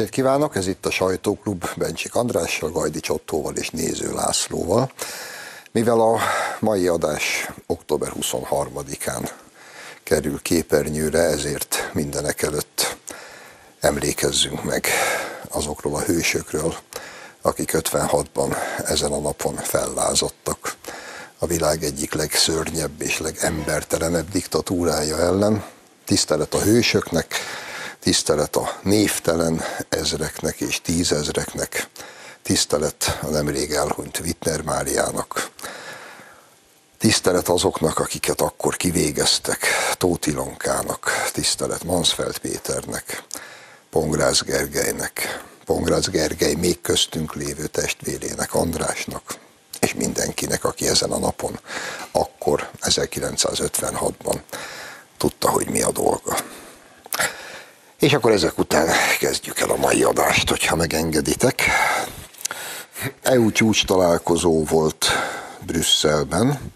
estét kívánok! Ez itt a Sajtóklub Bencsik Andrással, Gajdi Csottóval és Néző Lászlóval. Mivel a mai adás október 23-án kerül képernyőre, ezért mindenek előtt emlékezzünk meg azokról a hősökről, akik 56-ban ezen a napon fellázadtak a világ egyik legszörnyebb és legembertelenebb diktatúrája ellen. Tisztelet a hősöknek, tisztelet a névtelen ezreknek és tízezreknek, tisztelet a nemrég elhunyt Wittner Máriának, tisztelet azoknak, akiket akkor kivégeztek, Tóti Lankának, tisztelet Mansfeld Péternek, Pongrász Gergelynek, Pongrász Gergely még köztünk lévő testvérének, Andrásnak, és mindenkinek, aki ezen a napon, akkor 1956-ban tudta, hogy mi a dolga. És akkor ezek után kezdjük el a mai adást, hogyha megengeditek. EU csúcs találkozó volt Brüsszelben,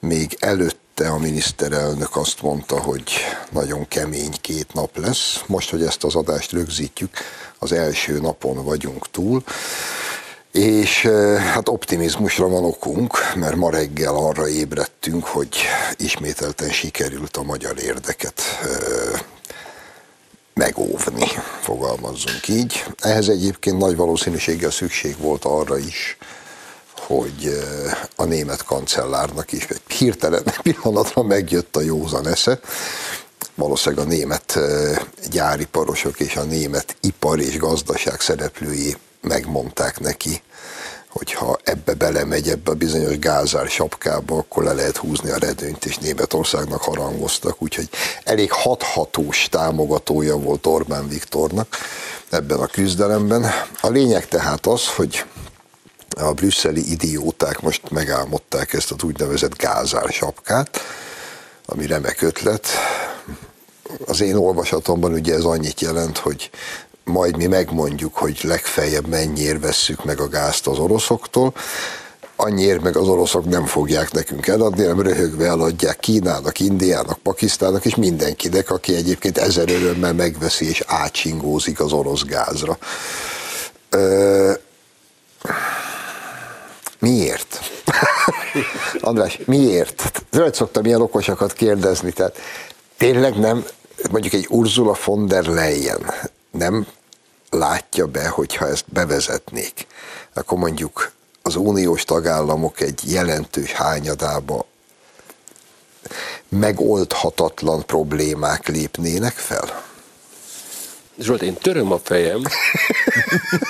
még előtte a miniszterelnök azt mondta, hogy nagyon kemény két nap lesz. Most, hogy ezt az adást rögzítjük, az első napon vagyunk túl. És hát optimizmusra van okunk, mert ma reggel arra ébredtünk, hogy ismételten sikerült a magyar érdeket megóvni, fogalmazzunk így. Ehhez egyébként nagy valószínűséggel szükség volt arra is, hogy a német kancellárnak is egy hirtelen pillanatra megjött a józan esze. Valószínűleg a német gyáriparosok és a német ipar és gazdaság szereplői megmondták neki, hogyha ebbe belemegy, ebbe a bizonyos gázár sapkába, akkor le lehet húzni a redőnyt, és Németországnak harangoztak, úgyhogy elég hathatós támogatója volt Orbán Viktornak ebben a küzdelemben. A lényeg tehát az, hogy a brüsszeli idióták most megálmodták ezt az úgynevezett gázár sapkát, ami remek ötlet. Az én olvasatomban ugye ez annyit jelent, hogy majd mi megmondjuk, hogy legfeljebb mennyiért vesszük meg a gázt az oroszoktól, annyiért meg az oroszok nem fogják nekünk eladni, hanem röhögve eladják Kínának, Indiának, Pakisztának és mindenkinek, aki egyébként ezer örömmel megveszi és átsingózik az orosz gázra. Ö... Miért? András, miért? Tőled szoktam ilyen okosakat kérdezni, tehát tényleg nem, mondjuk egy Ursula von der Leyen nem látja be, hogyha ezt bevezetnék, akkor mondjuk az uniós tagállamok egy jelentős hányadába megoldhatatlan problémák lépnének fel? Zsolt, én töröm a fejem,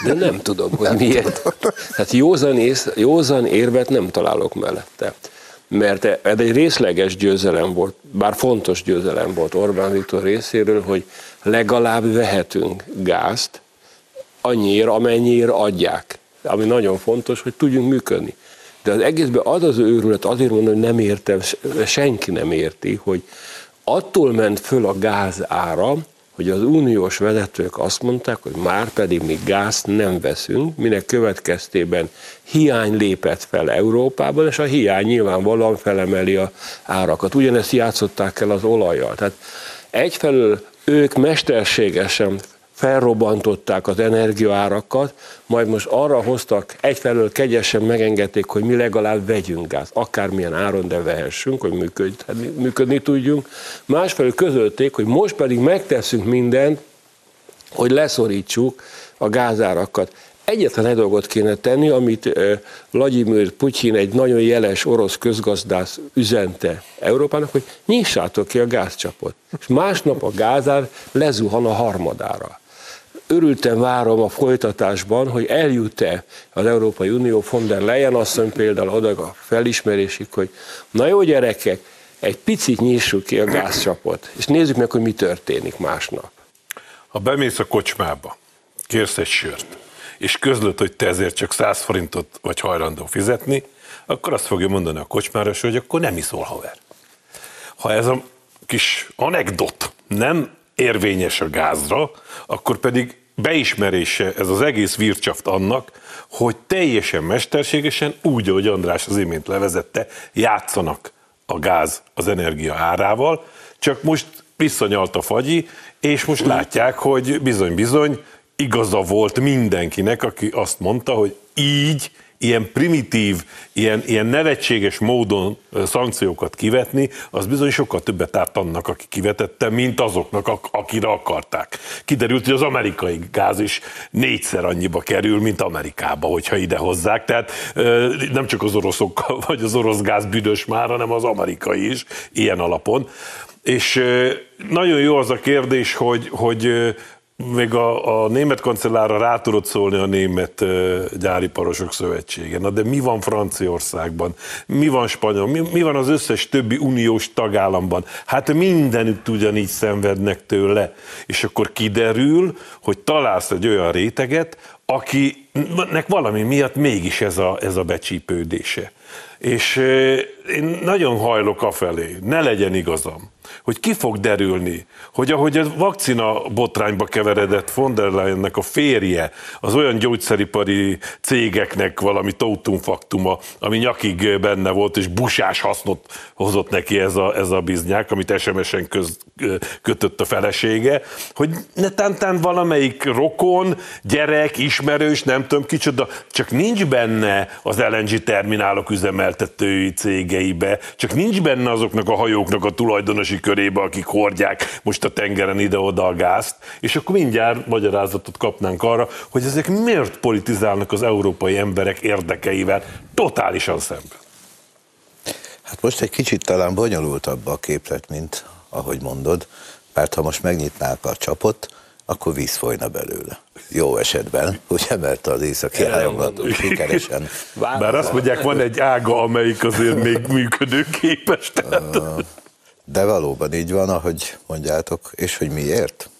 de nem tudom, hogy nem miért. Tudom. Hát józan, ész, józan érvet nem találok mellette. Mert ez egy részleges győzelem volt, bár fontos győzelem volt Orbán Viktor részéről, hogy legalább vehetünk gázt, annyiért, amennyire adják. Ami nagyon fontos, hogy tudjunk működni. De az egészben az az őrület, azért mondom, hogy nem értem, senki nem érti, hogy attól ment föl a gáz ára, hogy az uniós vezetők azt mondták, hogy már pedig mi gázt nem veszünk, minek következtében hiány lépett fel Európában, és a hiány nyilvánvalóan felemeli a árakat. Ugyanezt játszották el az olajjal. Tehát egyfelől ők mesterségesen felrobbantották az energiaárakat, majd most arra hoztak, egyfelől kegyesen megengedték, hogy mi legalább vegyünk gáz, akármilyen áron, de vehessünk, hogy működni, működni tudjunk. Másfelől közölték, hogy most pedig megteszünk mindent, hogy leszorítsuk a gázárakat. Egyetlen egy dolgot kéne tenni, amit Vladimir Putyin, egy nagyon jeles orosz közgazdász üzente Európának, hogy nyissátok ki a gázcsapot. És másnap a gázár lezuhan a harmadára örültem várom a folytatásban, hogy eljut-e az Európai Unió von der Leyen asszony például oda a felismerésig, hogy na jó gyerekek, egy picit nyissuk ki a gázcsapot, és nézzük meg, hogy mi történik másnap. Ha bemész a kocsmába, kérsz egy sört, és közlöd, hogy te ezért csak 100 forintot vagy hajlandó fizetni, akkor azt fogja mondani a kocsmáros, hogy akkor nem iszol haver. Ha ez a kis anekdot nem érvényes a gázra, akkor pedig beismerése ez az egész vircsaft annak, hogy teljesen mesterségesen, úgy, ahogy András az imént levezette, játszanak a gáz az energia árával, csak most visszanyalt a fagyi, és most látják, hogy bizony-bizony igaza volt mindenkinek, aki azt mondta, hogy így ilyen primitív, ilyen, ilyen nevetséges módon szankciókat kivetni, az bizony sokkal többet árt annak, aki kivetette, mint azoknak, akire akarták. Kiderült, hogy az amerikai gáz is négyszer annyiba kerül, mint Amerikába, hogyha ide hozzák. Tehát nem csak az oroszok, vagy az orosz gáz büdös már, hanem az amerikai is, ilyen alapon. És nagyon jó az a kérdés, hogy, hogy még a, a német kancellára rá tudott szólni a német uh, gyáriparosok szövetsége. Na de mi van Franciaországban? Mi van Spanyol? Mi, mi van az összes többi uniós tagállamban? Hát mindenütt ugyanígy szenvednek tőle. És akkor kiderül, hogy találsz egy olyan réteget, akinek valami miatt mégis ez a, ez a becsípődése. És én nagyon hajlok afelé, ne legyen igazam hogy ki fog derülni, hogy ahogy a vakcina botrányba keveredett von der Leyennek a férje, az olyan gyógyszeripari cégeknek valami faktuma, ami nyakig benne volt, és busás hasznot hozott neki ez a, ez a biznyák, amit SMS-en köz, kötött a felesége, hogy netántán valamelyik rokon, gyerek, ismerős, nem tudom kicsoda, csak nincs benne az LNG terminálok üzemeltetői cégeibe, csak nincs benne azoknak a hajóknak a tulajdonosi körébe, akik hordják most a tengeren ide-oda a gázt, és akkor mindjárt magyarázatot kapnánk arra, hogy ezek miért politizálnak az európai emberek érdekeivel totálisan szemben. Hát most egy kicsit talán bonyolultabb a képlet, mint ahogy mondod, mert ha most megnyitnák a csapot, akkor víz folyna belőle. Jó esetben, ugye, mert az északi áramlatot sikeresen... Bár azt mondják, van egy ága, amelyik azért még működőképes. Tehát... De valóban így van, ahogy mondjátok, és hogy miért?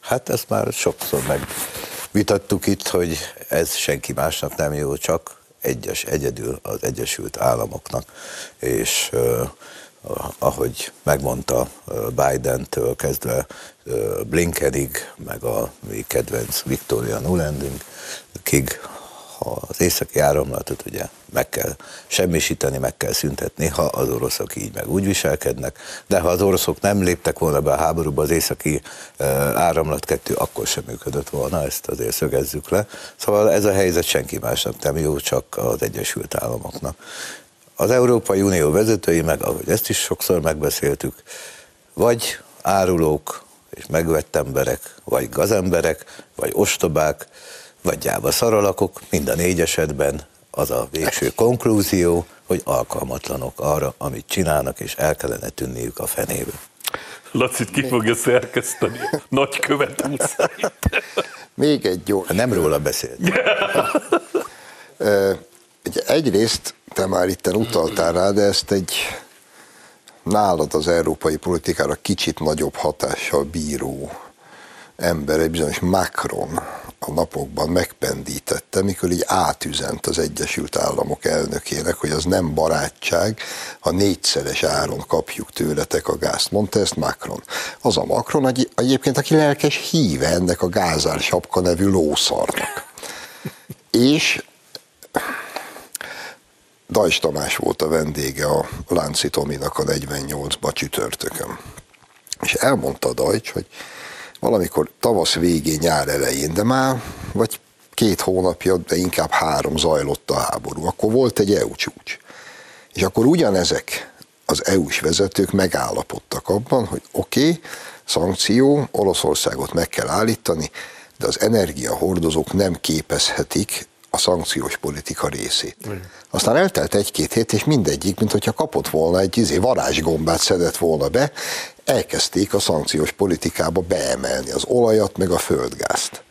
Hát ezt már sokszor megvitattuk itt, hogy ez senki másnak nem jó, csak egyes, egyedül az Egyesült Államoknak, és uh, ahogy megmondta Biden-től kezdve Blinkenig, meg a mi kedvenc Victoria Nulanding-kig, az északi áramlatot ugye meg kell semmisíteni, meg kell szüntetni, ha az oroszok így meg úgy viselkednek, de ha az oroszok nem léptek volna be a háborúba az északi áramlat kettő, akkor sem működött volna, ezt azért szögezzük le. Szóval ez a helyzet senki másnak nem jó, csak az Egyesült Államoknak. Az Európai Unió vezetői, meg ahogy ezt is sokszor megbeszéltük, vagy árulók és megvett emberek, vagy gazemberek, vagy ostobák, vagy gyáva szaralakok, mind a négy esetben az a végső konklúzió, hogy alkalmatlanok arra, amit csinálnak, és el kellene tűnniük a fenébe. Lacit ki fogja szerkeszteni? Nagy követ Még egy jó. Nem róla beszélt. Egyrészt te már itt utaltál rá, de ezt egy nálad az európai politikára kicsit nagyobb hatással bíró ember, egy bizonyos Macron a napokban megpendítette, mikor így átüzent az Egyesült Államok elnökének, hogy az nem barátság, ha négyszeres áron kapjuk tőletek a gázt. Mondta ezt Macron. Az a Macron egy, egyébként, aki lelkes híve ennek a gázár sapka nevű lószarnak. És Dajs Tamás volt a vendége a Lánci Tominak a 48-ba csütörtökön. És elmondta Dajcs, hogy valamikor tavasz végén, nyár elején, de már vagy két hónapja, de inkább három zajlott a háború. Akkor volt egy EU csúcs. És akkor ugyanezek az EU-s vezetők megállapodtak abban, hogy oké, okay, szankció, Oroszországot meg kell állítani, de az energiahordozók nem képezhetik a szankciós politika részét. Mm. Aztán eltelt egy-két hét, és mindegyik, mint hogyha kapott volna egy izé, varázsgombát szedett volna be, elkezdték a szankciós politikába beemelni az olajat, meg a földgázt.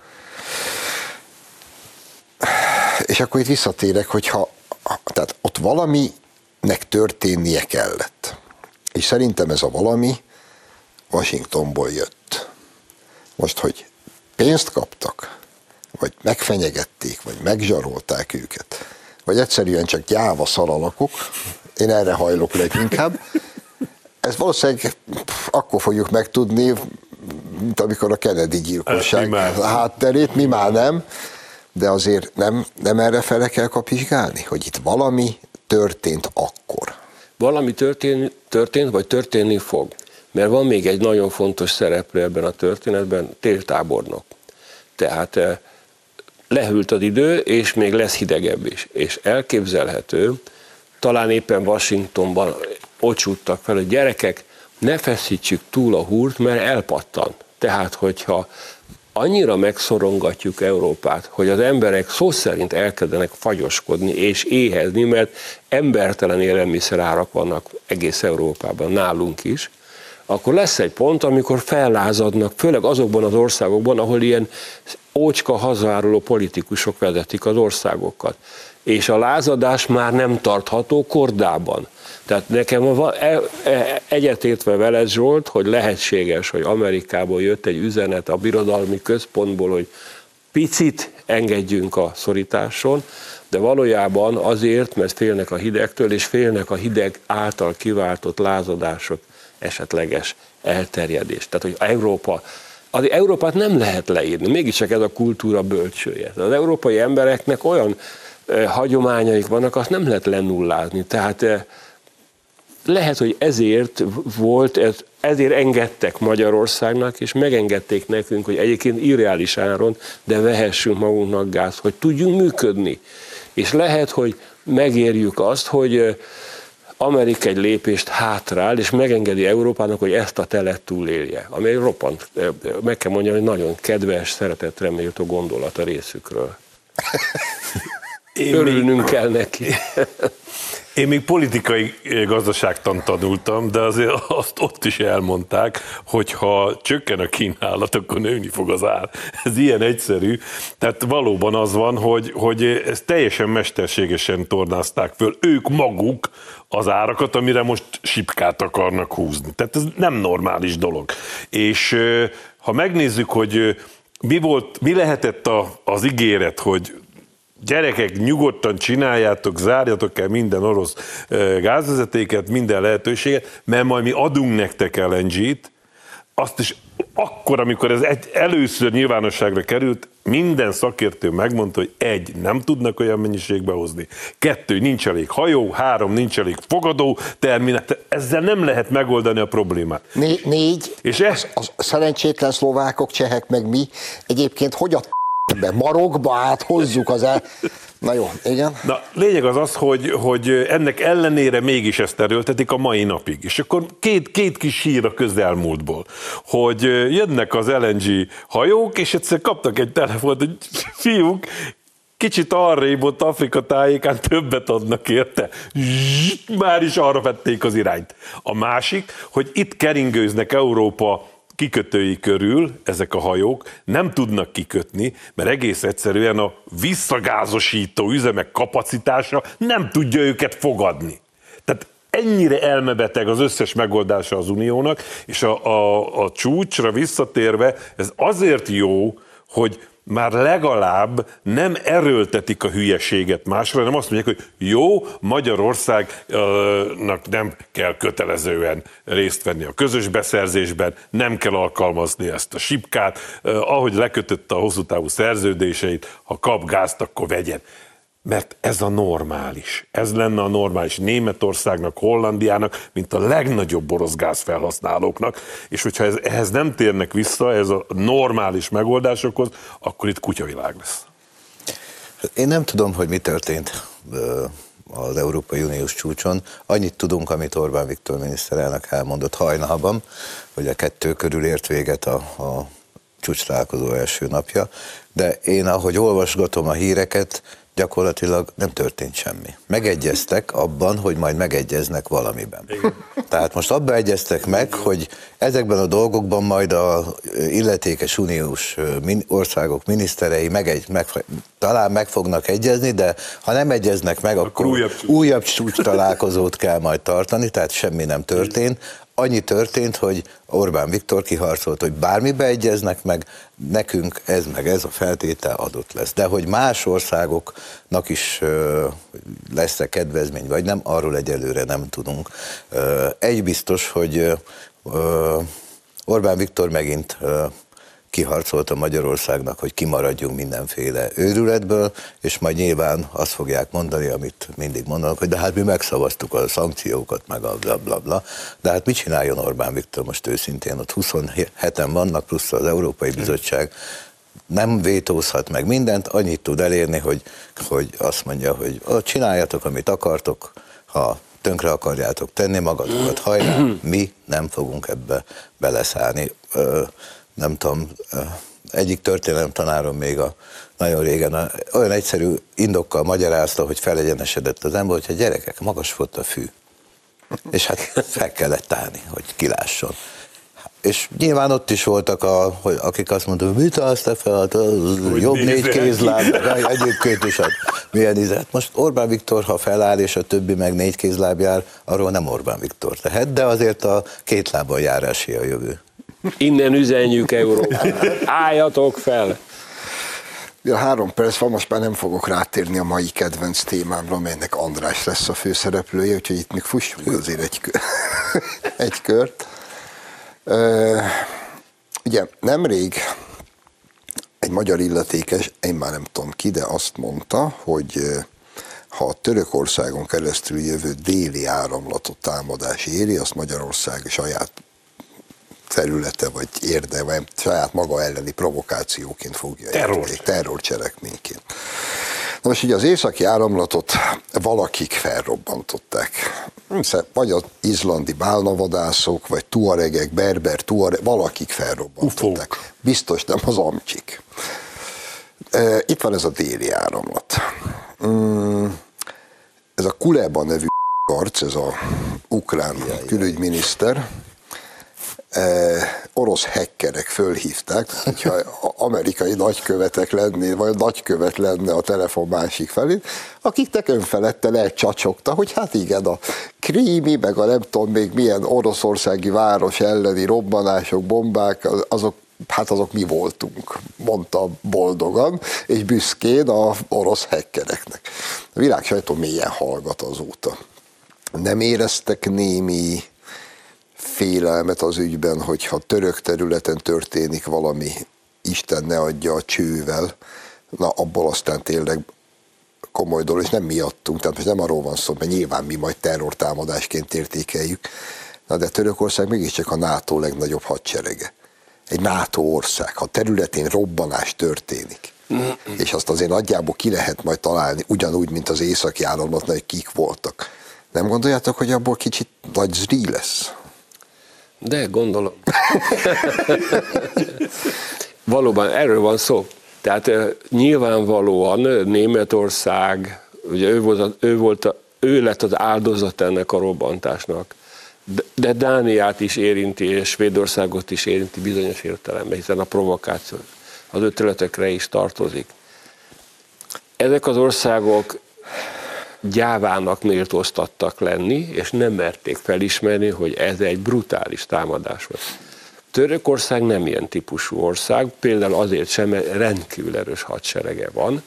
És akkor itt visszatérek, hogyha tehát ott valaminek történnie kellett. És szerintem ez a valami Washingtonból jött. Most, hogy pénzt kaptak, vagy megfenyegették, vagy megzsarolták őket, vagy egyszerűen csak gyáva szalalakok, én erre hajlok leginkább, ez valószínűleg akkor fogjuk megtudni, mint amikor a Kennedy gyilkosság a hátterét, mi már nem, de azért nem, nem erre fele kell kapizsgálni, hogy itt valami történt akkor. Valami történt, történt, vagy történni fog. Mert van még egy nagyon fontos szereplő ebben a történetben, téltábornok. Tehát lehűlt az idő, és még lesz hidegebb is. És elképzelhető, talán éppen Washingtonban ocsúttak fel, hogy gyerekek, ne feszítsük túl a húrt, mert elpattan. Tehát, hogyha annyira megszorongatjuk Európát, hogy az emberek szó szerint elkezdenek fagyoskodni és éhezni, mert embertelen élelmiszerárak vannak egész Európában, nálunk is, akkor lesz egy pont, amikor fellázadnak, főleg azokban az országokban, ahol ilyen ócska hazáruló politikusok vezetik az országokat. És a lázadás már nem tartható kordában. Tehát nekem e, e, egyetértve veled Zsolt, hogy lehetséges, hogy Amerikából jött egy üzenet a birodalmi központból, hogy picit engedjünk a szorításon, de valójában azért, mert félnek a hidegtől, és félnek a hideg által kiváltott lázadások esetleges elterjedés. Tehát, hogy Európa az Európát nem lehet leírni, mégiscsak ez a kultúra bölcsője. Az európai embereknek olyan hagyományaik vannak, azt nem lehet lenullázni. Tehát eh, lehet, hogy ezért volt, ez, ezért engedtek Magyarországnak, és megengedték nekünk, hogy egyébként irreális áron, de vehessünk magunknak gáz, hogy tudjunk működni. És lehet, hogy megérjük azt, hogy Amerika egy lépést hátrál, és megengedi Európának, hogy ezt a telet túlélje. Ami egy roppant, meg kell mondjam, hogy nagyon kedves, szeretetre méltó gondolat a részükről. Én Örülnünk még... kell neki. Én még politikai gazdaságtan tanultam, de azért azt ott is elmondták, hogy ha csökken a kínálat, akkor nőni fog az ár. Ez ilyen egyszerű. Tehát valóban az van, hogy, hogy ezt teljesen mesterségesen tornázták föl ők maguk az árakat, amire most sipkát akarnak húzni. Tehát ez nem normális dolog. És ha megnézzük, hogy mi, volt, mi lehetett a, az ígéret, hogy gyerekek, nyugodtan csináljátok, zárjatok el minden orosz gázvezetéket, minden lehetőséget, mert majd mi adunk nektek LNG-t, azt is akkor, amikor ez egy, először nyilvánosságra került, minden szakértő megmondta, hogy egy, nem tudnak olyan mennyiségbe hozni, kettő, nincs elég hajó, három, nincs elég fogadó terminál, ezzel nem lehet megoldani a problémát. Né- négy, és ez... az, az szerencsétlen szlovákok, csehek meg mi, egyébként hogy a be marokba át hozzuk az el... Na jó, igen. Na, lényeg az az, hogy, hogy ennek ellenére mégis ezt erőltetik a mai napig. És akkor két, két kis hír a közelmúltból, hogy jönnek az LNG hajók, és egyszer kaptak egy telefont, hogy fiúk, kicsit arrébb ott Afrika tájékán többet adnak érte. Zsst, már is arra vették az irányt. A másik, hogy itt keringőznek Európa kikötői körül ezek a hajók nem tudnak kikötni, mert egész egyszerűen a visszagázosító üzemek kapacitása nem tudja őket fogadni. Tehát ennyire elmebeteg az összes megoldása az uniónak, és a, a, a csúcsra visszatérve ez azért jó, hogy már legalább nem erőltetik a hülyeséget másra, hanem azt mondják, hogy jó, Magyarországnak nem kell kötelezően részt venni a közös beszerzésben, nem kell alkalmazni ezt a sipkát, ahogy lekötötte a hosszú távú szerződéseit, ha kap gázt, akkor vegyen mert ez a normális. Ez lenne a normális Németországnak, Hollandiának, mint a legnagyobb orosz felhasználóknak, és hogyha ez, ehhez nem térnek vissza, ez a normális megoldásokhoz, akkor itt kutyavilág lesz. Én nem tudom, hogy mi történt az Európai Uniós csúcson. Annyit tudunk, amit Orbán Viktor miniszterelnök elmondott hajnalban, hogy a kettő körül ért véget a, a csúcs első napja, de én ahogy olvasgatom a híreket, gyakorlatilag nem történt semmi. Megegyeztek abban, hogy majd megegyeznek valamiben. Igen. Tehát most abban egyeztek meg, hogy ezekben a dolgokban majd a illetékes uniós országok miniszterei megegy, meg, talán meg fognak egyezni, de ha nem egyeznek meg, akkor, akkor újabb, csúcs. újabb csúcs találkozót kell majd tartani, tehát semmi nem történt annyi történt, hogy Orbán Viktor kiharcolt, hogy bármi beegyeznek meg, nekünk ez meg ez a feltétel adott lesz. De hogy más országoknak is lesz-e kedvezmény, vagy nem, arról egyelőre nem tudunk. Egy biztos, hogy Orbán Viktor megint kiharcolta Magyarországnak, hogy kimaradjunk mindenféle őrületből, és majd nyilván azt fogják mondani, amit mindig mondanak, hogy de hát mi megszavaztuk a szankciókat, meg a bla bla bla. De hát mit csináljon Orbán Viktor most őszintén? Ott 27-en vannak, plusz az Európai Bizottság. nem vétózhat meg mindent, annyit tud elérni, hogy, hogy azt mondja, hogy csináljatok, amit akartok, ha tönkre akarjátok tenni magatokat, hajrá, mi nem fogunk ebbe beleszállni. Ö, nem tudom, egyik történelem tanárom még a nagyon régen olyan egyszerű indokkal magyarázta, hogy felegyenesedett az ember, hogyha gyerekek, magas volt a fű. És hát fel kellett állni, hogy kilásson. És nyilván ott is voltak, a, hogy akik azt mondták, mit állsz te fel, hát, jobb négy kézláb, egyébként is, hát milyen izet. Most Orbán Viktor, ha feláll, és a többi meg négy kézláb jár, arról nem Orbán Viktor tehet, de azért a két lábon járási a jövő. Innen üzenjük Európát. Álljatok fel! Ja, három perc van, most már nem fogok rátérni a mai kedvenc témámra, amelynek András lesz a főszereplője, úgyhogy itt még fussunk azért egy, kör, egy kört. Uh, ugye nemrég egy magyar illetékes, én már nem tudom ki, de azt mondta, hogy ha a Törökországon keresztül jövő déli áramlatot támadás éri, azt Magyarország saját területe, vagy érde, vagy saját maga elleni provokációként fogja Terror. terrorcselekményként. Na most ugye az északi áramlatot valakik felrobbantották. Vagy az izlandi bálnavadászok, vagy tuaregek, berber, tuareg, valakik felrobbantották. Ufók. Biztos nem az amcsik. Itt van ez a déli áramlat. Mm, ez a Kuleba nevű arc, ez a ukrán külügyminiszter, orosz hekkerek fölhívták, hogyha amerikai nagykövetek lennél, vagy nagykövet lenne a telefon másik felén, akiknek önfelette lecsacsogta, hogy hát igen, a krími, meg a nem tudom még milyen oroszországi város elleni robbanások, bombák, azok hát azok mi voltunk, mondta boldogan, és büszkén a orosz hekkereknek. A világ sajtó mélyen hallgat azóta. Nem éreztek némi félelmet az ügyben, hogyha török területen történik valami, Isten ne adja a csővel, na abból aztán tényleg komoly dolog, és nem miattunk, tehát most nem arról van szó, mert nyilván mi majd terrortámadásként értékeljük, na de Törökország mégiscsak a NATO legnagyobb hadserege. Egy NATO ország, ha területén robbanás történik, és azt azért nagyjából ki lehet majd találni, ugyanúgy, mint az északi államoknál, hogy kik voltak. Nem gondoljátok, hogy abból kicsit nagy zrí lesz? De gondolom. Valóban erről van szó. Tehát nyilvánvalóan Németország, ugye ő volt, ő, volt a, ő lett az áldozat ennek a robbantásnak, de, de Dániát is érinti, és Svédországot is érinti bizonyos értelemben, hiszen a provokáció az ő területekre is tartozik. Ezek az országok gyávának méltóztattak lenni, és nem merték felismerni, hogy ez egy brutális támadás volt. Törökország nem ilyen típusú ország, például azért sem, mert rendkívül erős hadserege van,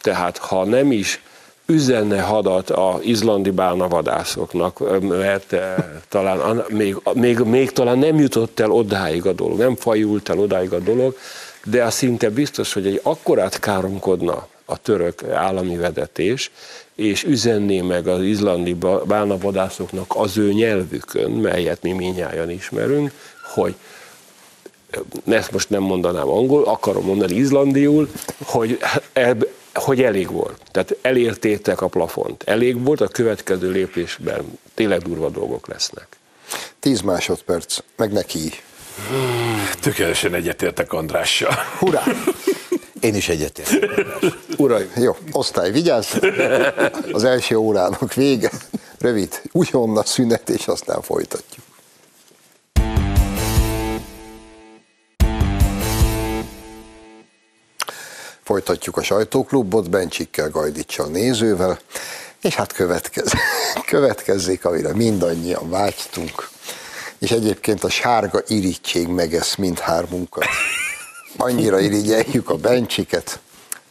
tehát ha nem is üzenne hadat a izlandi bálnavadászoknak, mert eh, talán még, még, még talán nem jutott el odáig a dolog, nem fajult el odáig a dolog, de az szinte biztos, hogy egy akkorát káromkodna a török állami vedetés, és üzenné meg az izlandi bálnavadászoknak az ő nyelvükön, melyet mi minnyáján ismerünk, hogy ezt most nem mondanám angol, akarom mondani izlandiul, hogy, hogy elég volt. Tehát elértétek a plafont. Elég volt, a következő lépésben tényleg durva dolgok lesznek. Tíz másodperc, meg neki. Tökéletesen egyetértek Andrással. Hurrá! Én is egyetértek. Uraim, jó, osztály, vigyázz! Az első órának vége, rövid, újonnan szünet, és aztán folytatjuk. Folytatjuk a sajtóklubot, Bencsikkel, Gajdicsal, nézővel, és hát következ, következzék, amire mindannyian vágytunk. És egyébként a sárga irítség megesz mindhármunkat annyira irigyeljük a bencsiket,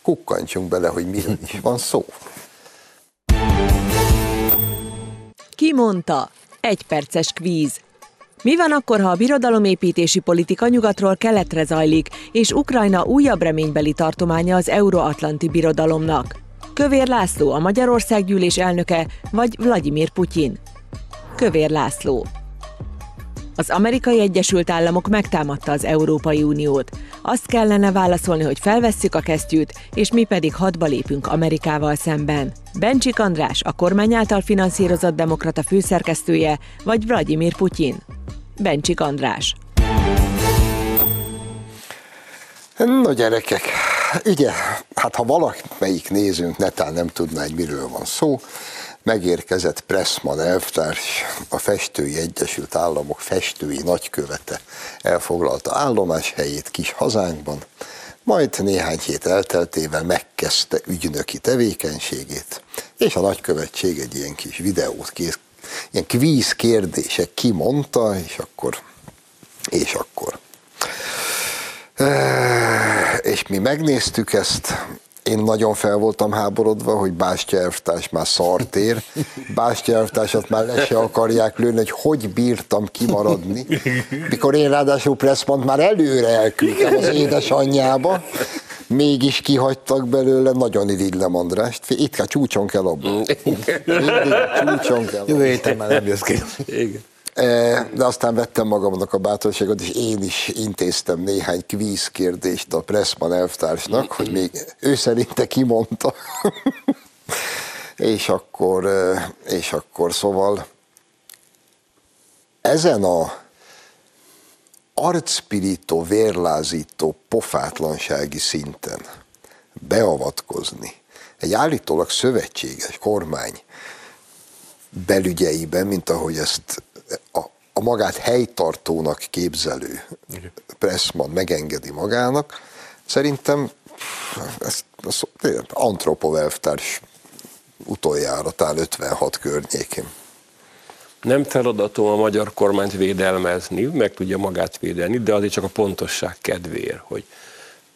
kukkantsunk bele, hogy mi is van szó. Ki mondta? Egy perces kvíz. Mi van akkor, ha a birodalomépítési politika nyugatról keletre zajlik, és Ukrajna újabb reménybeli tartománya az Euróatlanti Birodalomnak? Kövér László a Magyarország gyűlés elnöke, vagy Vladimir Putyin? Kövér László. Az amerikai Egyesült Államok megtámadta az Európai Uniót. Azt kellene válaszolni, hogy felvesszük a kesztyűt, és mi pedig hadba lépünk Amerikával szemben. Bencsik András, a kormány által finanszírozott demokrata főszerkesztője, vagy Vladimir Putyin? Bencsik András. Na gyerekek, ugye, hát ha valamelyik nézőnk netán nem tudná, hogy miről van szó, megérkezett Pressman elvtárs, a Festői Egyesült Államok festői nagykövete elfoglalta állomáshelyét kis hazánkban, majd néhány hét elteltével megkezdte ügynöki tevékenységét, és a nagykövetség egy ilyen kis videót kész, ilyen kvíz kérdések kimondta, és akkor, és akkor. És mi megnéztük ezt, én nagyon fel voltam háborodva, hogy Bástya elvtárs már szart ér. Bástya elvtársat már le se akarják lőni, hogy hogy bírtam kimaradni. Mikor én ráadásul Pressmont már előre elküldtem az édesanyjába, mégis kihagytak belőle, nagyon irigylem Andrást. Itt kell, csúcson kell abba. Mindig csúcson kell. Jövő héten már nem jössz ki. Igen. De aztán vettem magamnak a bátorságot, és én is intéztem néhány kvíz kérdést a Pressman elvtársnak, hogy még ő szerinte kimondta. és akkor, és akkor szóval ezen a arcpirító, vérlázító, pofátlansági szinten beavatkozni egy állítólag szövetséges kormány belügyeiben, mint ahogy ezt a, a magát helytartónak képzelő Pressman megengedi magának, szerintem ez, ez Antropov elvtárs utoljára, talán 56 környékén. Nem feladatom a magyar kormányt védelmezni, meg tudja magát védelni, de azért csak a pontosság kedvéért, hogy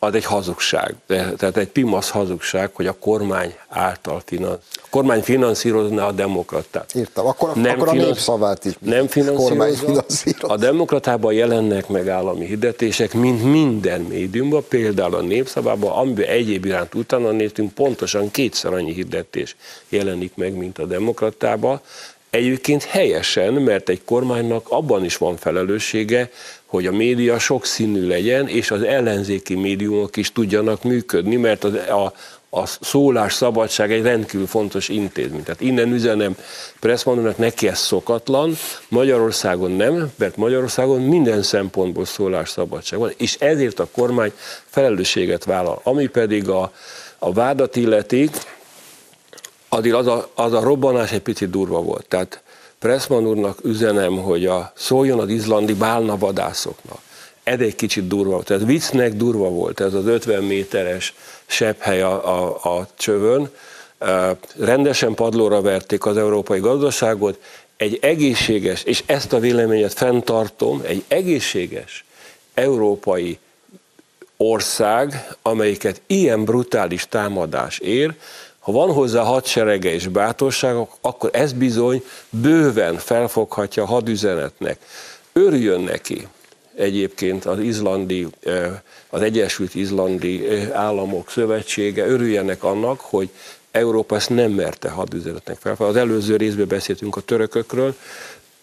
az egy hazugság. Tehát egy pimasz hazugság, hogy a kormány által finansz, a kormány finanszírozná a demokratát. Értem, akkor, nem akkor a népszavát is nem finanszírozza. A demokratában jelennek meg állami hirdetések, mint minden médiumban, például a népszavában, amiben egyéb iránt utána néztünk, pontosan kétszer annyi hirdetés jelenik meg, mint a demokratában. Egyébként helyesen, mert egy kormánynak abban is van felelőssége, hogy a média sokszínű legyen, és az ellenzéki médiumok is tudjanak működni, mert az, a, a szólás szabadság egy rendkívül fontos intézmény. Tehát innen üzenem Pressmanónak, neki ez szokatlan, Magyarországon nem, mert Magyarországon minden szempontból szólás szabadság van, és ezért a kormány felelősséget vállal. Ami pedig a, a vádat illeti, addig az a, az a robbanás egy picit durva volt. Tehát Pressman úrnak üzenem, hogy a, szóljon az izlandi bálna vadászoknak. Ez egy kicsit durva volt. Ez viccnek durva volt, ez az 50 méteres sepphely a, a, a csövön. Rendesen padlóra verték az európai gazdaságot. Egy egészséges, és ezt a véleményet fenntartom, egy egészséges európai ország, amelyiket ilyen brutális támadás ér, ha van hozzá hadserege és bátorság, akkor ez bizony bőven felfoghatja a hadüzenetnek. Örüljön neki egyébként az izlandi, az Egyesült Izlandi Államok Szövetsége, örüljenek annak, hogy Európa ezt nem merte hadüzenetnek fel. Az előző részben beszéltünk a törökökről,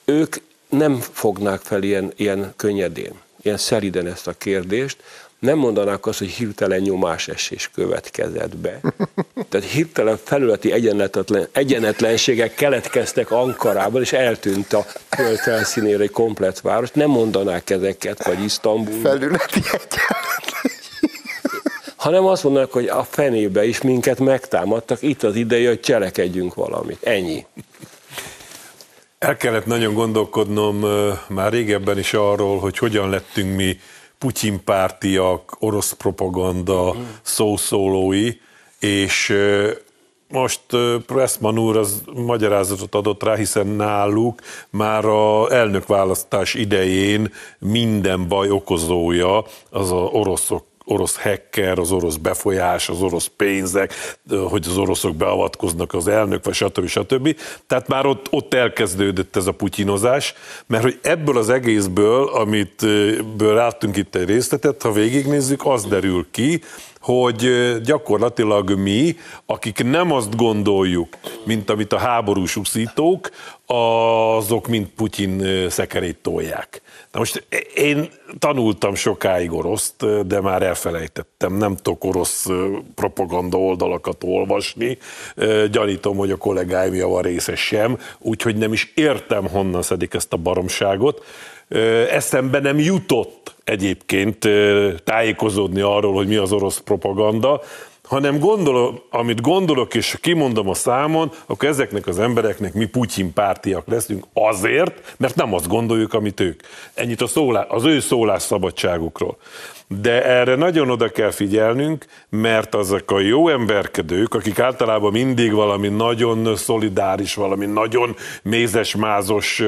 ők nem fognák fel ilyen, ilyen könnyedén, ilyen szeriden ezt a kérdést, nem mondanák azt, hogy hirtelen nyomásesés következett be. Tehát hirtelen felületi egyenletlen, egyenetlenségek keletkeztek Ankarában, és eltűnt a föld felszínére egy komplet város. Nem mondanák ezeket, vagy Isztambul. Felületi egyenletlenség. Hanem azt mondanak, hogy a fenébe is minket megtámadtak, itt az ideje, hogy cselekedjünk valamit. Ennyi. El kellett nagyon gondolkodnom már régebben is arról, hogy hogyan lettünk mi Putyin pártiak, orosz propaganda szószólói, és most Pressman úr az magyarázatot adott rá, hiszen náluk már a elnökválasztás idején minden baj okozója az a oroszok orosz hacker, az orosz befolyás, az orosz pénzek, hogy az oroszok beavatkoznak az elnök, vagy stb. stb. Tehát már ott, ott elkezdődött ez a putyinozás, mert hogy ebből az egészből, amit ből láttunk itt egy részletet, ha végignézzük, az derül ki, hogy gyakorlatilag mi, akik nem azt gondoljuk, mint amit a háborús uszítók, azok mind Putyin szekerét tolják. Na most én tanultam sokáig oroszt, de már elfelejtettem, nem tudok orosz propaganda oldalakat olvasni, gyanítom, hogy a kollégáim java része sem, úgyhogy nem is értem, honnan szedik ezt a baromságot. Eszembe nem jutott egyébként tájékozódni arról, hogy mi az orosz propaganda, hanem gondolom, amit gondolok, és kimondom a számon, akkor ezeknek az embereknek mi Putyin pártiak leszünk azért, mert nem azt gondoljuk, amit ők. Ennyit a szólás, az ő szólásszabadságukról de erre nagyon oda kell figyelnünk, mert azok a jó emberkedők, akik általában mindig valami nagyon szolidáris, valami nagyon mézes-mázos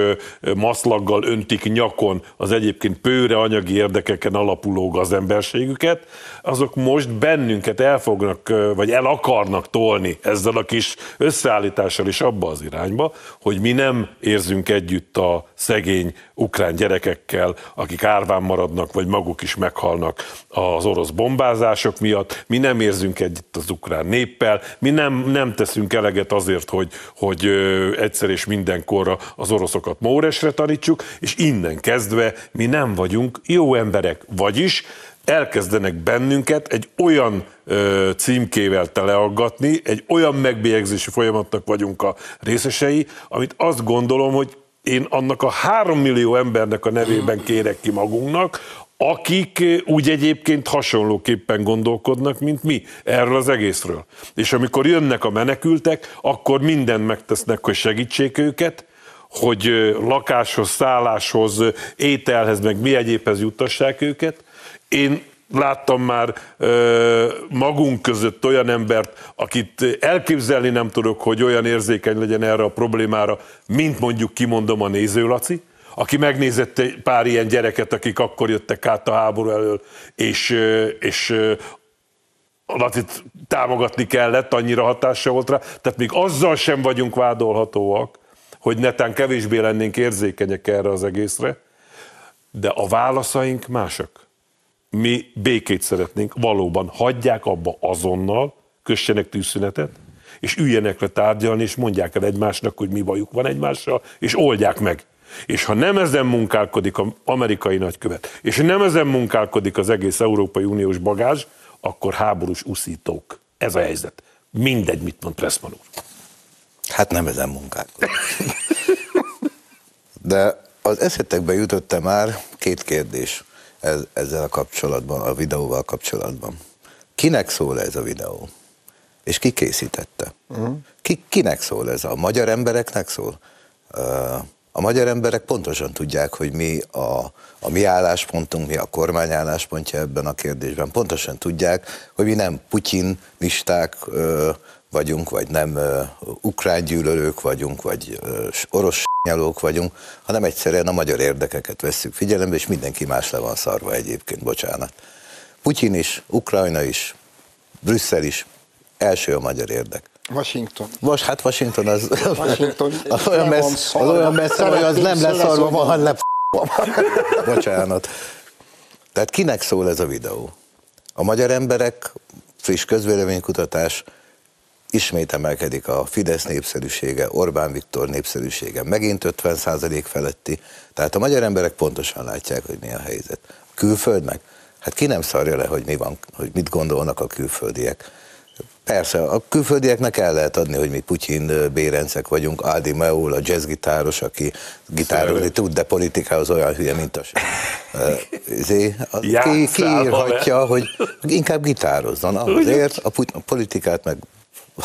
maszlaggal öntik nyakon az egyébként pőre anyagi érdekeken alapuló gazemberségüket, azok most bennünket el fognak, vagy el akarnak tolni ezzel a kis összeállítással is abba az irányba, hogy mi nem érzünk együtt a szegény ukrán gyerekekkel, akik árván maradnak, vagy maguk is meghalnak az orosz bombázások miatt, mi nem érzünk együtt az ukrán néppel, mi nem, nem teszünk eleget azért, hogy, hogy egyszer és mindenkorra az oroszokat Móresre tanítsuk, és innen kezdve mi nem vagyunk jó emberek. Vagyis elkezdenek bennünket egy olyan ö, címkével teleaggatni, egy olyan megbélyegzési folyamatnak vagyunk a részesei, amit azt gondolom, hogy én annak a három millió embernek a nevében kérek ki magunknak, akik úgy egyébként hasonlóképpen gondolkodnak, mint mi erről az egészről. És amikor jönnek a menekültek, akkor mindent megtesznek, hogy segítsék őket, hogy lakáshoz, szálláshoz, ételhez, meg mi egyébhez juttassák őket. Én láttam már ö, magunk között olyan embert, akit elképzelni nem tudok, hogy olyan érzékeny legyen erre a problémára, mint mondjuk kimondom a nézőlaci, aki megnézett egy pár ilyen gyereket, akik akkor jöttek át a háború elől, és, és a Lacit támogatni kellett, annyira hatása volt rá. Tehát még azzal sem vagyunk vádolhatóak, hogy netán kevésbé lennénk érzékenyek erre az egészre, de a válaszaink másak mi békét szeretnénk, valóban hagyják abba azonnal, kössenek tűzszünetet, és üljenek le tárgyalni, és mondják el egymásnak, hogy mi bajuk van egymással, és oldják meg. És ha nem ezen munkálkodik az amerikai nagykövet, és nem ezen munkálkodik az egész Európai Uniós bagázs, akkor háborús uszítók. Ez a helyzet. Mindegy, mit mond Pressman úr. Hát nem ezen munkálkodik. De az eszetekbe jutott már két kérdés ez, ezzel a kapcsolatban, a videóval kapcsolatban. Kinek szól ez a videó? És ki készítette? Uh-huh. Ki, kinek szól ez? A magyar embereknek szól? A magyar emberek pontosan tudják, hogy mi a, a mi álláspontunk, mi a kormány álláspontja ebben a kérdésben. Pontosan tudják, hogy mi nem putyinisták, vagyunk, vagy nem uh, ukrán gyűlölők vagyunk, vagy orosz nyalók vagyunk, hanem egyszerűen a magyar érdekeket vesszük figyelembe, és mindenki más le van szarva egyébként, bocsánat. Putyin is, Ukrajna is, Brüsszel is, első a magyar érdek. Washington. Most hát Washington az, Washington az, olyan, messz, az olyan messze, hogy az nem lesz szarva, van le Bocsánat. Tehát kinek szól ez a videó? A magyar emberek, friss közvéleménykutatás, ismét emelkedik a Fidesz népszerűsége, Orbán Viktor népszerűsége megint 50% feletti, tehát a magyar emberek pontosan látják, hogy mi a helyzet. A külföldnek? Hát ki nem szarja le, hogy, mi van, hogy mit gondolnak a külföldiek. Persze, a külföldieknek el lehet adni, hogy mi Putyin bérencek vagyunk, Aldi Meul, a jazzgitáros, aki gitározni tud, de politikához olyan hülye, mint a Zé, ki, ki írhatja, hogy inkább gitározzon, azért a politikát meg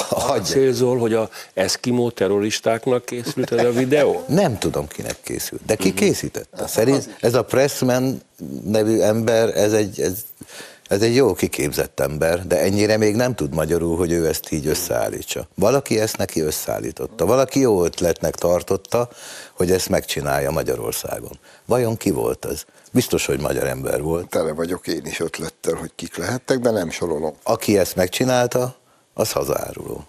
Hagyja. Célzol, hogy a eszkimó terroristáknak készült ez a videó? Nem tudom, kinek készült. De ki uh-huh. készítette? Szerint ez a Pressman nevű ember, ez egy, ez, ez egy jó kiképzett ember, de ennyire még nem tud magyarul, hogy ő ezt így összeállítsa. Valaki ezt neki összeállította. Valaki jó ötletnek tartotta, hogy ezt megcsinálja Magyarországon. Vajon ki volt az? Biztos, hogy magyar ember volt. Tele vagyok én is ötlettel, hogy kik lehettek, de nem sorolom. Aki ezt megcsinálta, az hazáruló.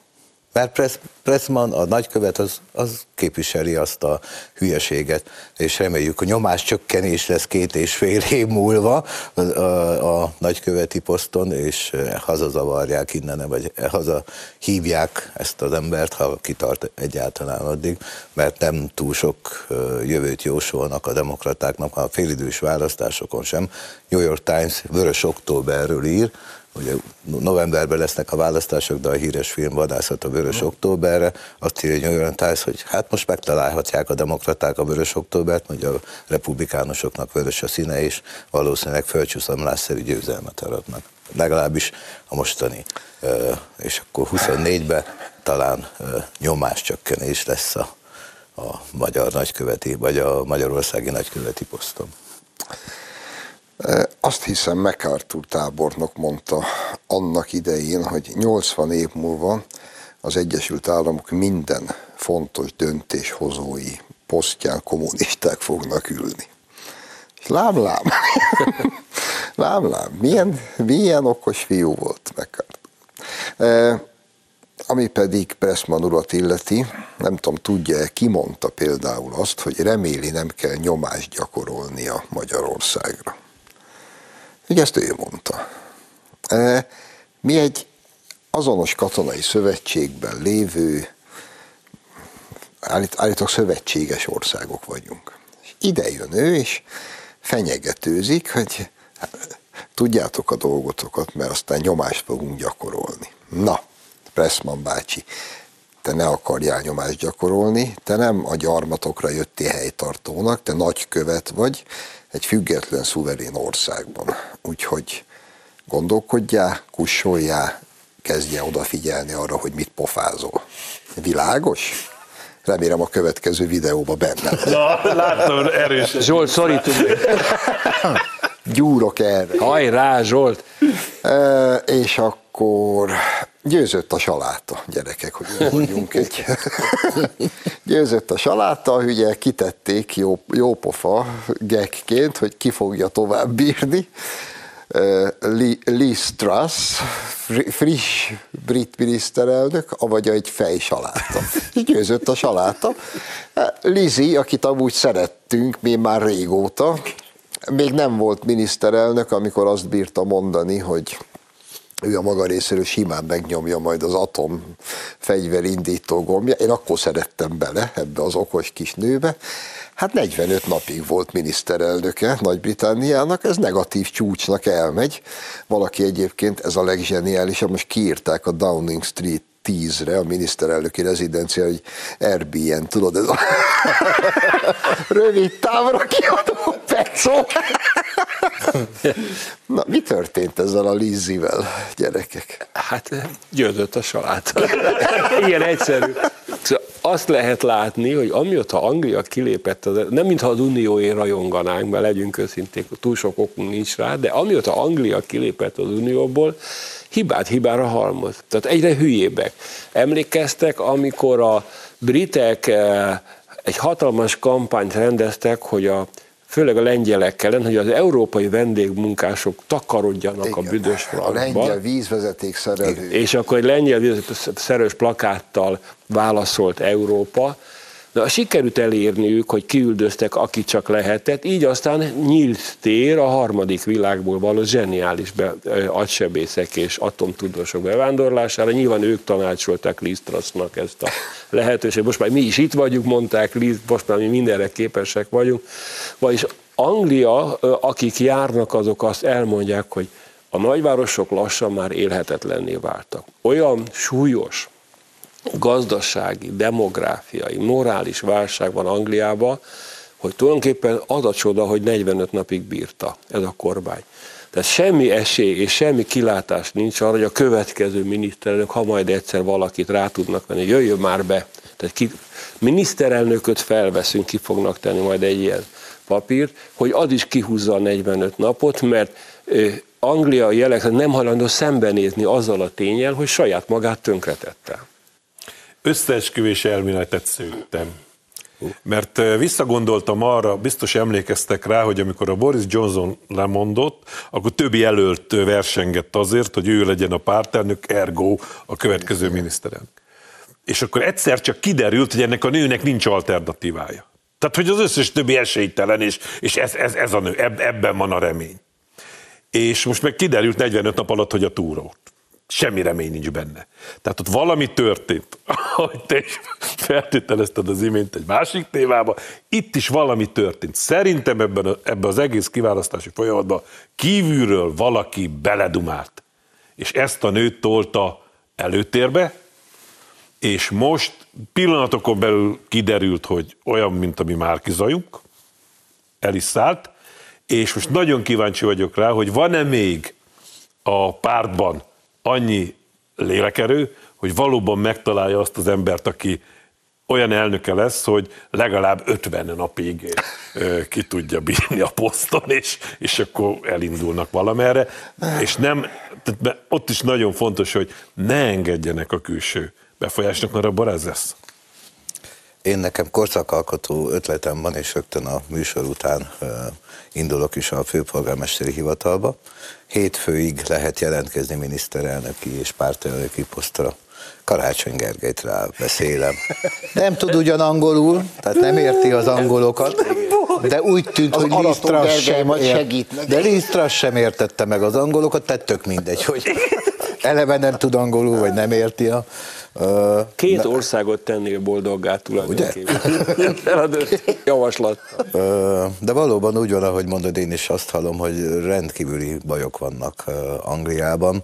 Mert Press, Pressman, a nagykövet, az, az képviseli azt a hülyeséget, és reméljük, hogy nyomás csökkenés lesz két és fél év múlva a, a, a nagyköveti poszton, és hazazavarják innen, vagy haza hívják ezt az embert, ha kitart egyáltalán addig, mert nem túl sok jövőt jósolnak a demokratáknak, a félidős választásokon sem. New York Times vörös októberről ír, ugye novemberben lesznek a választások, de a híres film Vadászat a Vörös uh-huh. Októberre, azt írja New York Times, hogy hát most megtalálhatják a demokraták a Vörös Októbert, hogy a republikánusoknak vörös a színe, és valószínűleg földcsúszamlásszerű győzelmet aratnak. Legalábbis a mostani. És akkor 24-ben talán nyomáscsökkenés lesz a, a magyar nagyköveti, vagy a magyarországi nagyköveti poszton. Azt hiszem MacArthur tábornok mondta annak idején, hogy 80 év múlva az Egyesült Államok minden fontos döntéshozói posztján kommunisták fognak ülni. És lám, lám, lám, lám, milyen, milyen okos fiú volt MacArthur. E, ami pedig Pressman urat illeti, nem tudom, tudja-e, ki mondta például azt, hogy reméli nem kell nyomást gyakorolnia Magyarországra. Ugye ezt ő mondta. E, mi egy azonos katonai szövetségben lévő, állít, állítólag szövetséges országok vagyunk. És ide jön ő, és fenyegetőzik, hogy tudjátok a dolgotokat, mert aztán nyomást fogunk gyakorolni. Na, Pressman bácsi, te ne akarjál nyomást gyakorolni, te nem a gyarmatokra jöttél helytartónak, te nagykövet vagy, egy független, szuverén országban. Úgyhogy gondolkodjál, kussoljál, kezdje odafigyelni arra, hogy mit pofázol. Világos? Remélem a következő videóban benne. Na, látom, erős. Zsolt, szorítunk. Gyúrok erre. Hajrá, Zsolt! E, és akkor győzött a saláta, gyerekek, hogy mondjunk egy. győzött a saláta, ugye kitették jó, jó pofa gekként, hogy ki fogja tovább bírni. Liz Truss, friss brit miniszterelnök, vagy egy fejsaláta. És győzött a saláta. Lizi, akit amúgy szerettünk mi már régóta, még nem volt miniszterelnök, amikor azt bírta mondani, hogy ő a maga részéről simán megnyomja majd az atom fegyverindító gombja. Én akkor szerettem bele ebbe az okos kis nőbe. Hát 45 napig volt miniszterelnöke Nagy-Britanniának, ez negatív csúcsnak elmegy. Valaki egyébként, ez a legzseniálisabb, most kiírták a Downing Street 10-re a miniszterelnöki rezidencia, hogy Airbnb, tudod, ez a rövid távra kiadó pecó. Na, mi történt ezzel a Lizzivel, gyerekek? Hát győzött a saláta. Ilyen egyszerű. Szóval azt lehet látni, hogy amióta Anglia kilépett, az, nem mintha az unióért rajonganánk, mert legyünk őszinték, túl sok okunk nincs rá, de amióta Anglia kilépett az unióból, hibát hibára halmoz. Tehát egyre hülyébbek. Emlékeztek, amikor a britek eh, egy hatalmas kampányt rendeztek, hogy a főleg a lengyelek ellen, hogy az európai vendégmunkások takarodjanak Igen, a büdös frankba. A lengyel vízvezeték szerelő. És akkor egy lengyel szerős plakáttal válaszolt Európa, Na, sikerült elérniük, hogy kiüldöztek, aki csak lehetett, így aztán nyílt tér a harmadik világból való zseniális be, agysebészek és atomtudósok bevándorlására. Nyilván ők tanácsolták Liz Trussnak ezt a lehetőséget. Most már mi is itt vagyunk, mondták Liz, most már mi mindenre képesek vagyunk. Vagyis Anglia, akik járnak, azok azt elmondják, hogy a nagyvárosok lassan már élhetetlenné váltak. Olyan súlyos, gazdasági, demográfiai, morális válság van Angliában, hogy tulajdonképpen az a csoda, hogy 45 napig bírta ez a kormány. Tehát semmi esély és semmi kilátás nincs arra, hogy a következő miniszterelnök, ha majd egyszer valakit rá tudnak venni, jöjjön már be. Tehát ki, miniszterelnököt felveszünk, ki fognak tenni majd egy ilyen papírt, hogy az is kihúzza a 45 napot, mert Anglia jelek nem hajlandó szembenézni azzal a tényel, hogy saját magát tönkretette összeesküvés elméletet szőttem. Mert visszagondoltam arra, biztos emlékeztek rá, hogy amikor a Boris Johnson lemondott, akkor többi jelölt versengett azért, hogy ő legyen a pártelnök, ergo a következő miniszterelnök. és akkor egyszer csak kiderült, hogy ennek a nőnek nincs alternatívája. Tehát, hogy az összes többi esélytelen, és, és ez, ez, ez a nő, eb, ebben van a remény. És most meg kiderült 45 nap alatt, hogy a túrót. Semmi remény nincs benne. Tehát ott valami történt, ahogy te is feltételezted az imént egy másik témába, itt is valami történt. Szerintem ebben, a, ebben az egész kiválasztási folyamatban kívülről valaki beledumált, és ezt a nőt tolta előtérbe, és most pillanatokon belül kiderült, hogy olyan, mint a mi Márkizajuk, el is szállt, és most nagyon kíváncsi vagyok rá, hogy van-e még a pártban annyi lélekerő, hogy valóban megtalálja azt az embert, aki olyan elnöke lesz, hogy legalább 50 napig ki tudja bírni a poszton, és, és akkor elindulnak valamerre. És nem, tehát ott is nagyon fontos, hogy ne engedjenek a külső befolyásnak, mert abban ez lesz. Én nekem korszakalkotó ötletem van, és rögtön a műsor után indulok is a főpolgármesteri hivatalba. Hétfőig lehet jelentkezni miniszterelnöki és pártelnöki posztra. Karácsony Gergelyt rá beszélem. Nem tud ugyan angolul, tehát nem érti az angolokat, de úgy tűnt, az hogy Lisztras sem, ért, de Lisztras sem értette meg az angolokat, tehát tök mindegy, hogy eleve nem tud angolul, vagy nem érti a Két de, országot tennél boldoggá tulajdonképpen. Javaslat. De valóban úgy van, ahogy mondod, én is azt hallom, hogy rendkívüli bajok vannak Angliában,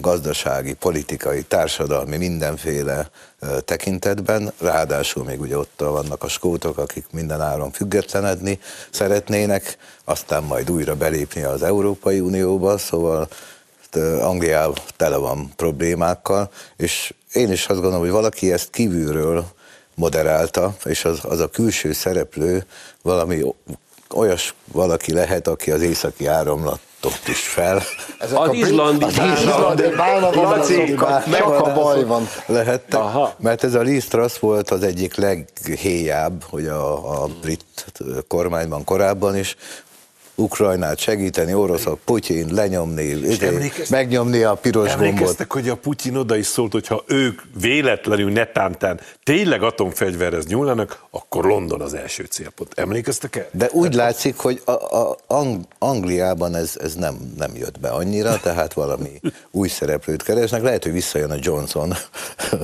gazdasági, politikai, társadalmi, mindenféle tekintetben, ráadásul még ugye ott vannak a skótok, akik minden áron függetlenedni szeretnének, aztán majd újra belépni az Európai Unióba, szóval Angliában tele van problémákkal, és én is azt gondolom, hogy valaki ezt kívülről moderálta, és az, az a külső szereplő valami olyas valaki lehet, aki az északi áramlat is fel. Ezek az izlandi meg a baj van. Lehettek, Aha. mert ez a Lee Strass volt az egyik leghéjább, hogy a, a brit kormányban korábban is, Ukrajnát segíteni, oroszok, Putyin lenyomni, megnyomni a piros gombot. Emlékeztek, hogy a Putyin oda is szólt, hogy ha ők véletlenül netántán tényleg atomfegyverhez nyúlnának, akkor London az első célpont. Emlékeztek el? De úgy látszik, hogy a, a Ang- Angliában ez, ez nem, nem jött be annyira, tehát valami új szereplőt keresnek. Lehet, hogy visszajön a Johnson,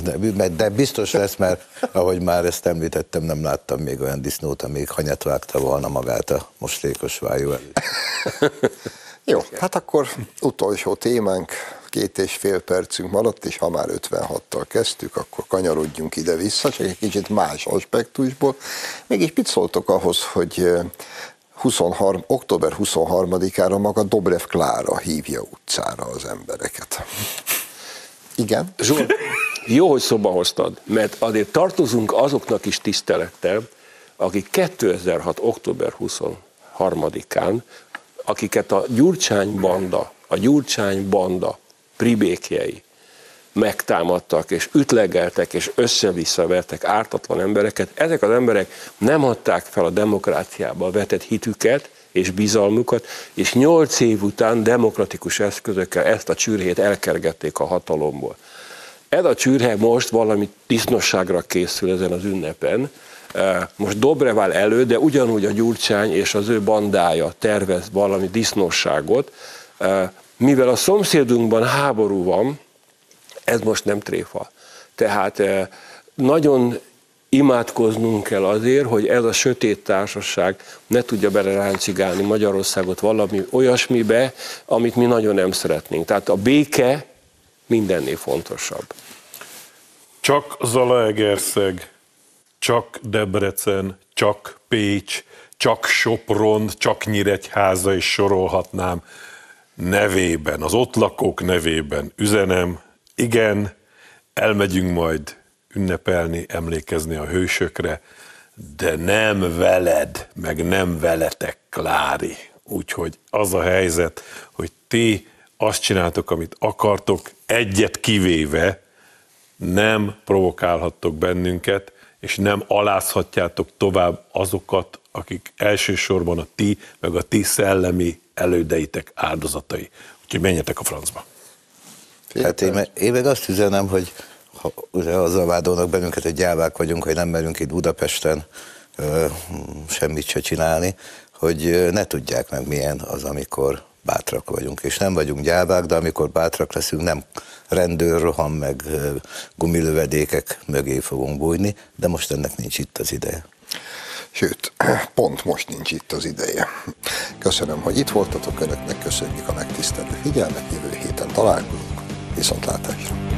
de, de biztos lesz, mert ahogy már ezt említettem, nem láttam még olyan disznót, amíg hanyat vágta volna magát a mostékos vájú Jó, hát akkor utolsó témánk, két és fél percünk maradt, és ha már 56-tal kezdtük, akkor kanyarodjunk ide-vissza, csak egy kicsit más aspektusból. Mégis mit szóltok ahhoz, hogy 23, október 23-ára maga Dobrev Klára hívja utcára az embereket. Igen? Zsolt, jó, hogy szóba hoztad, mert azért tartozunk azoknak is tisztelettel, akik 2006. október 20 harmadikán, akiket a Gyurcsány banda, a Gyurcsány banda pribékjei megtámadtak, és ütlegeltek, és össze-visszavertek ártatlan embereket, ezek az emberek nem adták fel a demokráciába vetett hitüket, és bizalmukat, és nyolc év után demokratikus eszközökkel ezt a csürhét elkergették a hatalomból. Ez a csürhe most valami tisznosságra készül ezen az ünnepen, most Dobrevál elő, de ugyanúgy a Gyurcsány és az ő bandája tervez valami disznóságot, mivel a szomszédunkban háború van, ez most nem tréfa. Tehát nagyon imádkoznunk kell azért, hogy ez a sötét társaság ne tudja beleráncigálni Magyarországot valami olyasmibe, amit mi nagyon nem szeretnénk. Tehát a béke mindennél fontosabb. Csak Zalaegerszeg csak Debrecen, csak Pécs, csak Sopron, csak Nyíregyháza, és sorolhatnám nevében, az ott lakók nevében üzenem, igen, elmegyünk majd ünnepelni, emlékezni a hősökre, de nem veled, meg nem veletek, Klári. Úgyhogy az a helyzet, hogy ti azt csináltok, amit akartok, egyet kivéve, nem provokálhattok bennünket, és nem alázhatjátok tovább azokat, akik elsősorban a ti, meg a ti szellemi elődeitek áldozatai. Úgyhogy menjetek a francba. Hát én, én meg azt üzenem, hogy ha, ugye azzal vádolnak bennünket, hogy gyávák vagyunk, hogy nem merünk itt Budapesten ö, semmit se csinálni, hogy ne tudják meg milyen az, amikor bátrak vagyunk. És nem vagyunk gyávák, de amikor bátrak leszünk, nem rendőr roham meg gumilövedékek mögé fogunk bújni, de most ennek nincs itt az ideje. Sőt, pont most nincs itt az ideje. Köszönöm, hogy itt voltatok, önöknek köszönjük a megtisztelő figyelmet, jövő héten találkozunk. Viszontlátásra!